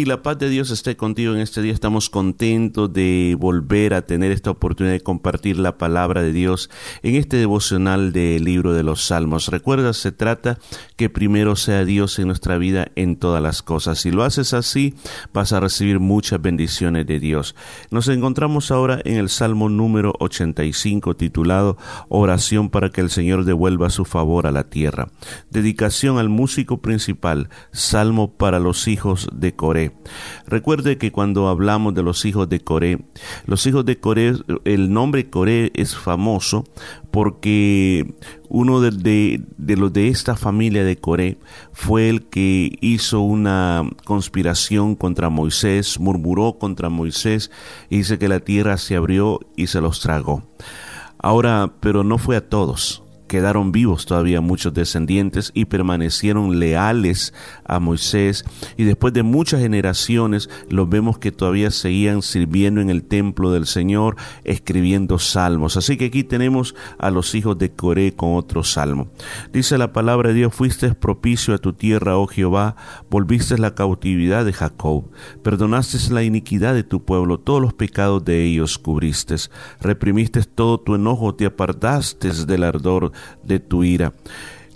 Y la paz de Dios esté contigo en este día. Estamos contentos de volver a tener esta oportunidad de compartir la palabra de Dios en este devocional del libro de los Salmos. Recuerda, se trata que primero sea Dios en nuestra vida en todas las cosas. Si lo haces así, vas a recibir muchas bendiciones de Dios. Nos encontramos ahora en el Salmo número 85 titulado Oración para que el Señor devuelva su favor a la tierra. Dedicación al músico principal, Salmo para los hijos de Coré. Recuerde que cuando hablamos de los hijos de Coré, los hijos de Coré, el nombre Coré es famoso porque uno de, los de esta familia de Coré fue el que hizo una conspiración contra Moisés, murmuró contra Moisés y dice que la tierra se abrió y se los tragó. Ahora, pero no fue a todos quedaron vivos todavía muchos descendientes y permanecieron leales a Moisés y después de muchas generaciones los vemos que todavía seguían sirviendo en el templo del Señor escribiendo salmos. Así que aquí tenemos a los hijos de Coré con otro salmo. Dice la palabra de Dios, fuiste propicio a tu tierra, oh Jehová, volviste la cautividad de Jacob, perdonaste la iniquidad de tu pueblo, todos los pecados de ellos cubriste, reprimiste todo tu enojo, te apartaste del ardor de tu ira.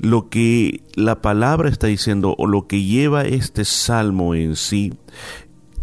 Lo que la palabra está diciendo o lo que lleva este salmo en sí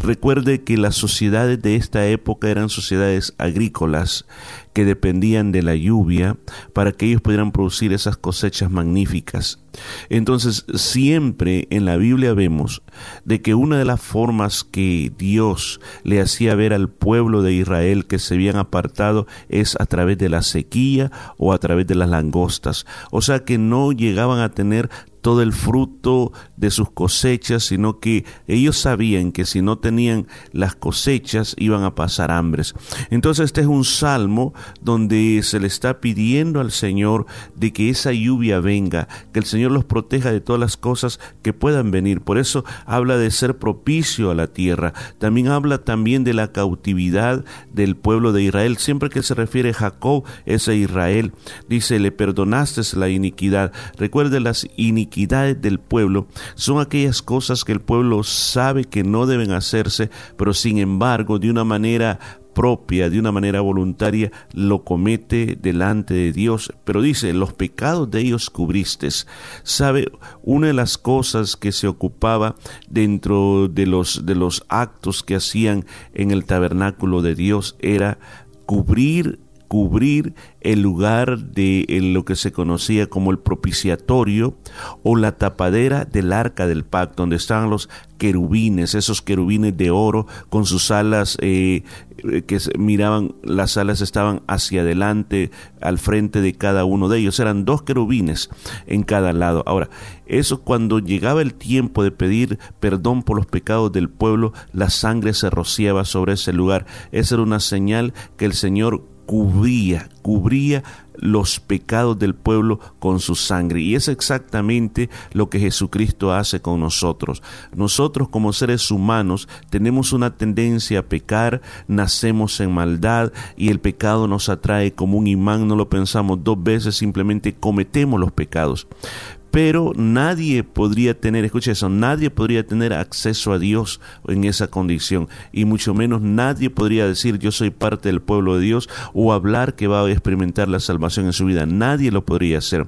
Recuerde que las sociedades de esta época eran sociedades agrícolas que dependían de la lluvia para que ellos pudieran producir esas cosechas magníficas. Entonces, siempre en la Biblia vemos de que una de las formas que Dios le hacía ver al pueblo de Israel que se habían apartado es a través de la sequía o a través de las langostas. O sea que no llegaban a tener todo el fruto de sus cosechas, sino que ellos sabían que si no tenían las cosechas iban a pasar hambres. Entonces este es un salmo donde se le está pidiendo al Señor de que esa lluvia venga, que el Señor los proteja de todas las cosas que puedan venir. Por eso habla de ser propicio a la tierra. También habla también de la cautividad del pueblo de Israel. Siempre que se refiere a Jacob es a Israel. Dice, le perdonaste la iniquidad. Recuerde las iniquidades del pueblo son aquellas cosas que el pueblo sabe que no deben hacerse, pero sin embargo de una manera propia, de una manera voluntaria, lo comete delante de Dios. Pero dice, los pecados de ellos cubriste. Sabe, una de las cosas que se ocupaba dentro de los, de los actos que hacían en el tabernáculo de Dios era cubrir cubrir el lugar de lo que se conocía como el propiciatorio o la tapadera del arca del pacto, donde estaban los querubines, esos querubines de oro con sus alas eh, que miraban, las alas estaban hacia adelante, al frente de cada uno de ellos. Eran dos querubines en cada lado. Ahora, eso cuando llegaba el tiempo de pedir perdón por los pecados del pueblo, la sangre se rociaba sobre ese lugar. Esa era una señal que el Señor cubría, cubría los pecados del pueblo con su sangre. Y es exactamente lo que Jesucristo hace con nosotros. Nosotros como seres humanos tenemos una tendencia a pecar, nacemos en maldad y el pecado nos atrae como un imán, no lo pensamos dos veces, simplemente cometemos los pecados pero nadie podría tener, escucha eso, nadie podría tener acceso a Dios en esa condición y mucho menos nadie podría decir yo soy parte del pueblo de Dios o hablar que va a experimentar la salvación en su vida, nadie lo podría hacer.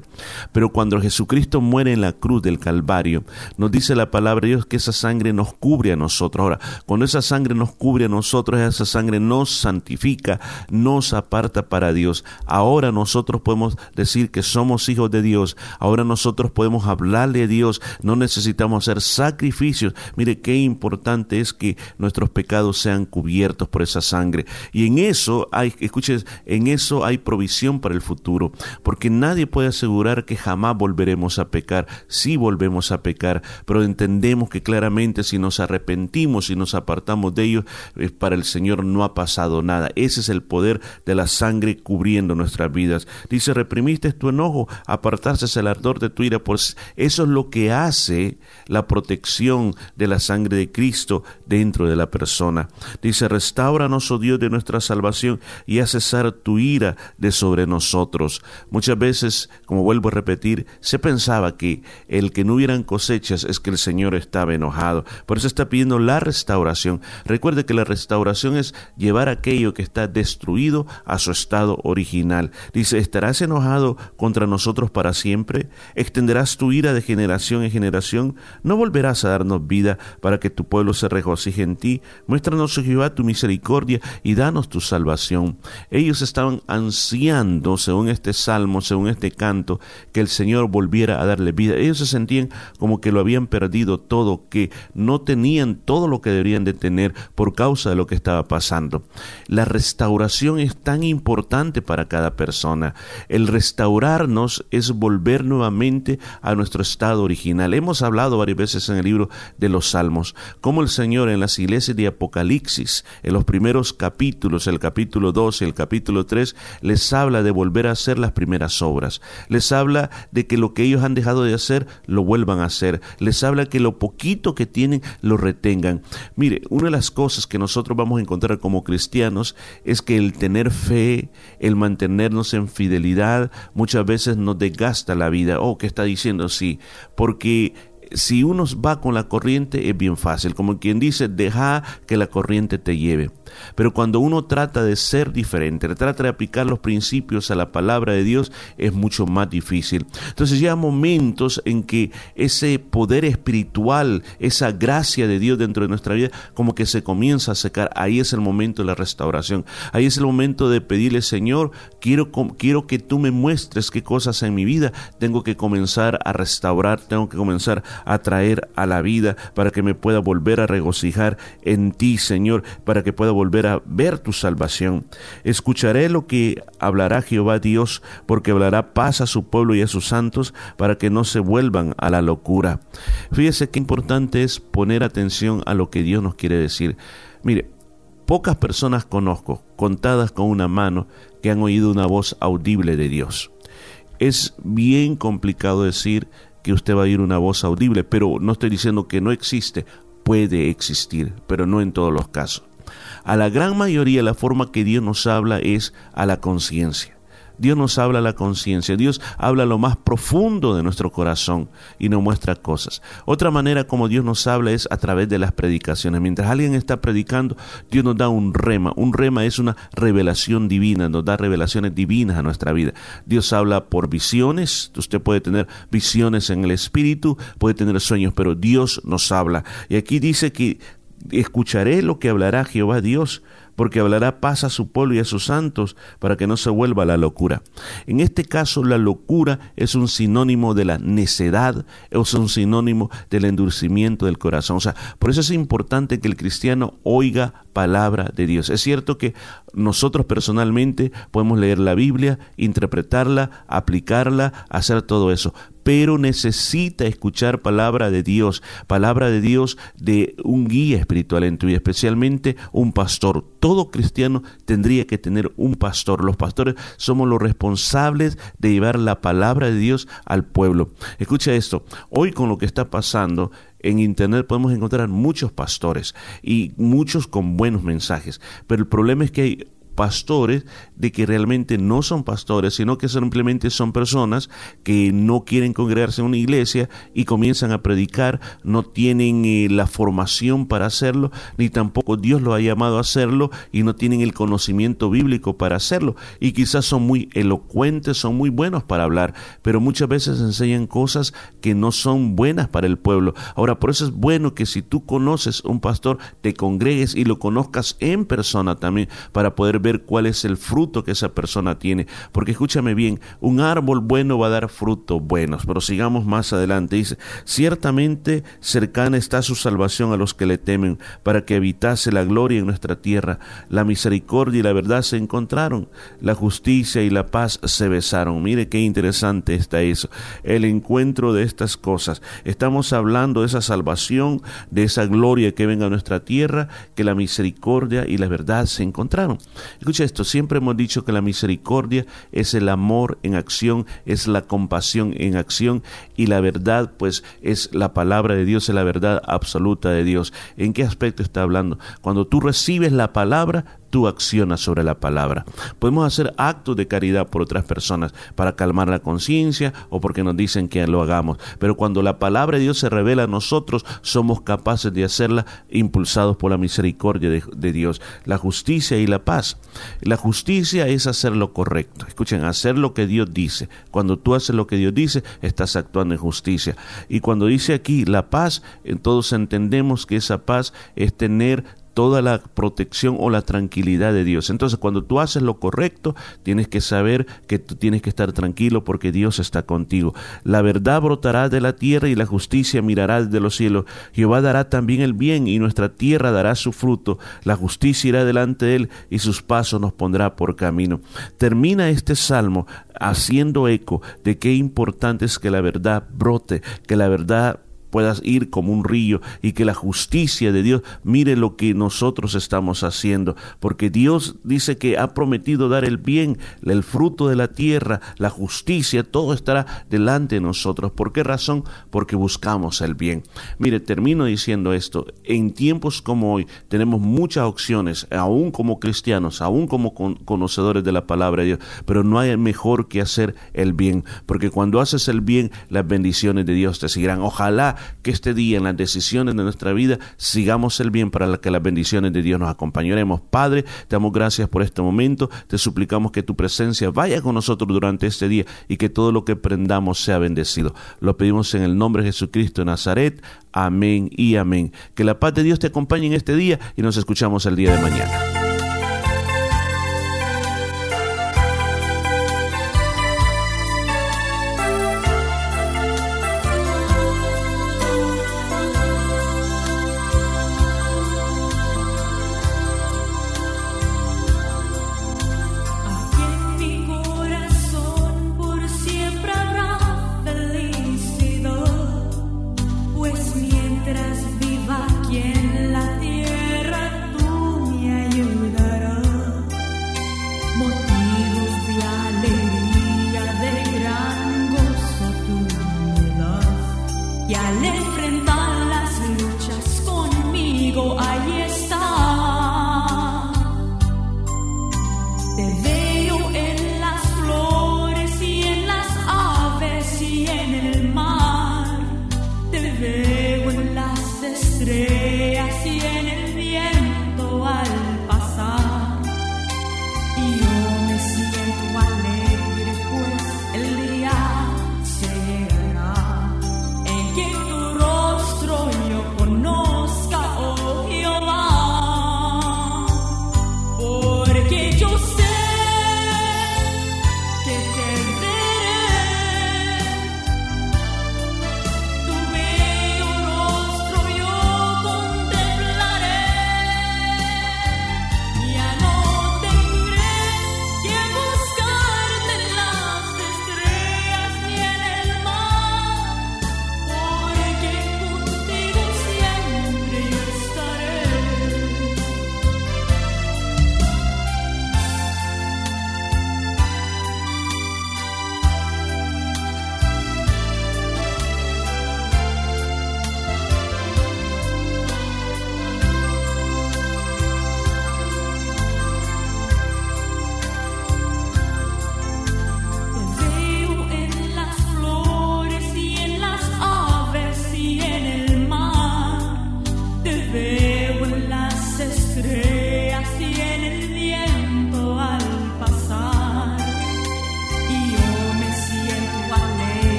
Pero cuando Jesucristo muere en la cruz del Calvario, nos dice la palabra de Dios que esa sangre nos cubre a nosotros. Ahora, cuando esa sangre nos cubre a nosotros, esa sangre nos santifica, nos aparta para Dios. Ahora nosotros podemos decir que somos hijos de Dios, ahora nosotros podemos hablarle a Dios, no necesitamos hacer sacrificios. Mire qué importante es que nuestros pecados sean cubiertos por esa sangre. Y en eso hay, escuches, en eso hay provisión para el futuro, porque nadie puede asegurar que jamás volveremos a pecar. Sí volvemos a pecar, pero entendemos que claramente si nos arrepentimos y nos apartamos de ellos, eh, para el Señor no ha pasado nada. Ese es el poder de la sangre cubriendo nuestras vidas. Dice, reprimiste tu enojo, apartaste el ardor de tu ira eso es lo que hace la protección de la sangre de Cristo dentro de la persona. Dice, restauranos, oh Dios, de nuestra salvación y haz cesar tu ira de sobre nosotros. Muchas veces, como vuelvo a repetir, se pensaba que el que no hubieran cosechas es que el Señor estaba enojado. Por eso está pidiendo la restauración. Recuerde que la restauración es llevar aquello que está destruido a su estado original. Dice, ¿estarás enojado contra nosotros para siempre? ¿Extenderás tu ira de generación en generación? ¿No volverás a darnos vida para que tu pueblo se regocije en ti? Muéstranos, oh Jehová, tu misericordia y danos tu salvación. Ellos estaban ansiando, según este salmo, según este canto, que el Señor volviera a darle vida. Ellos se sentían como que lo habían perdido todo, que no tenían todo lo que deberían de tener por causa de lo que estaba pasando. La restauración es tan importante para cada persona. El restaurarnos es volver nuevamente a nuestro estado original. Hemos hablado varias veces en el libro de los Salmos, cómo el Señor en las iglesias de Apocalipsis, en los primeros capítulos, el capítulo 2 y el capítulo 3, les habla de volver a hacer las primeras obras. Les habla de que lo que ellos han dejado de hacer, lo vuelvan a hacer. Les habla que lo poquito que tienen, lo retengan. Mire, una de las cosas que nosotros vamos a encontrar como cristianos es que el tener fe, el mantenernos en fidelidad, muchas veces nos desgasta la vida. Oh, ¿qué está diciendo? Sí, porque si uno va con la corriente es bien fácil, como quien dice, deja que la corriente te lleve. Pero cuando uno trata de ser diferente, trata de aplicar los principios a la palabra de Dios, es mucho más difícil. Entonces llega momentos en que ese poder espiritual, esa gracia de Dios dentro de nuestra vida, como que se comienza a secar. Ahí es el momento de la restauración. Ahí es el momento de pedirle, Señor, quiero, quiero que tú me muestres qué cosas en mi vida tengo que comenzar a restaurar, tengo que comenzar a traer a la vida para que me pueda volver a regocijar en ti, Señor, para que pueda volver a ver tu salvación. Escucharé lo que hablará Jehová Dios, porque hablará paz a su pueblo y a sus santos, para que no se vuelvan a la locura. Fíjese qué importante es poner atención a lo que Dios nos quiere decir. Mire, pocas personas conozco, contadas con una mano, que han oído una voz audible de Dios. Es bien complicado decir que usted va a oír una voz audible, pero no estoy diciendo que no existe, puede existir, pero no en todos los casos. A la gran mayoría la forma que Dios nos habla es a la conciencia. Dios nos habla a la conciencia, Dios habla lo más profundo de nuestro corazón y nos muestra cosas. Otra manera como Dios nos habla es a través de las predicaciones. Mientras alguien está predicando, Dios nos da un rema. Un rema es una revelación divina, nos da revelaciones divinas a nuestra vida. Dios habla por visiones, usted puede tener visiones en el espíritu, puede tener sueños, pero Dios nos habla. Y aquí dice que escucharé lo que hablará Jehová Dios, porque hablará paz a su pueblo y a sus santos, para que no se vuelva la locura. En este caso, la locura es un sinónimo de la necedad, es un sinónimo del endurecimiento del corazón. O sea, por eso es importante que el cristiano oiga palabra de Dios. Es cierto que nosotros personalmente podemos leer la Biblia, interpretarla, aplicarla, hacer todo eso, pero necesita escuchar palabra de Dios, palabra de Dios de un guía espiritual en tu vida, especialmente un pastor. Todo cristiano tendría que tener un pastor. Los pastores somos los responsables de llevar la palabra de Dios al pueblo. Escucha esto, hoy con lo que está pasando, en Internet podemos encontrar muchos pastores y muchos con buenos mensajes, pero el problema es que hay pastores de que realmente no son pastores, sino que simplemente son personas que no quieren congregarse en una iglesia y comienzan a predicar, no tienen eh, la formación para hacerlo, ni tampoco Dios lo ha llamado a hacerlo y no tienen el conocimiento bíblico para hacerlo. Y quizás son muy elocuentes, son muy buenos para hablar, pero muchas veces enseñan cosas que no son buenas para el pueblo. Ahora, por eso es bueno que si tú conoces un pastor, te congregues y lo conozcas en persona también para poder ver cuál es el fruto que esa persona tiene. Porque escúchame bien, un árbol bueno va a dar frutos buenos. Pero sigamos más adelante. Dice, ciertamente cercana está su salvación a los que le temen, para que habitase la gloria en nuestra tierra. La misericordia y la verdad se encontraron, la justicia y la paz se besaron. Mire qué interesante está eso. El encuentro de estas cosas. Estamos hablando de esa salvación, de esa gloria que venga a nuestra tierra, que la misericordia y la verdad se encontraron. Escucha esto, siempre hemos dicho que la misericordia es el amor en acción, es la compasión en acción y la verdad pues es la palabra de Dios, es la verdad absoluta de Dios. ¿En qué aspecto está hablando? Cuando tú recibes la palabra, tú accionas sobre la palabra. Podemos hacer actos de caridad por otras personas para calmar la conciencia o porque nos dicen que lo hagamos. Pero cuando la palabra de Dios se revela a nosotros, somos capaces de hacerla impulsados por la misericordia de, de Dios, la justicia y la paz. La justicia es hacer lo correcto. Escuchen, hacer lo que Dios dice. Cuando tú haces lo que Dios dice, estás actuando en justicia. Y cuando dice aquí la paz, todos entendemos que esa paz es tener toda la protección o la tranquilidad de Dios. Entonces, cuando tú haces lo correcto, tienes que saber que tú tienes que estar tranquilo porque Dios está contigo. La verdad brotará de la tierra y la justicia mirará desde los cielos. Jehová dará también el bien y nuestra tierra dará su fruto. La justicia irá delante de él y sus pasos nos pondrá por camino. Termina este salmo haciendo eco de qué importante es que la verdad brote, que la verdad puedas ir como un río y que la justicia de Dios mire lo que nosotros estamos haciendo, porque Dios dice que ha prometido dar el bien, el fruto de la tierra, la justicia, todo estará delante de nosotros. ¿Por qué razón? Porque buscamos el bien. Mire, termino diciendo esto, en tiempos como hoy tenemos muchas opciones, aún como cristianos, aún como conocedores de la palabra de Dios, pero no hay mejor que hacer el bien, porque cuando haces el bien, las bendiciones de Dios te seguirán. Ojalá que este día en las decisiones de nuestra vida sigamos el bien para que las bendiciones de Dios nos acompañaremos. Padre, te damos gracias por este momento, te suplicamos que tu presencia vaya con nosotros durante este día y que todo lo que prendamos sea bendecido. Lo pedimos en el nombre de Jesucristo de Nazaret. Amén y amén. Que la paz de Dios te acompañe en este día y nos escuchamos el día de mañana.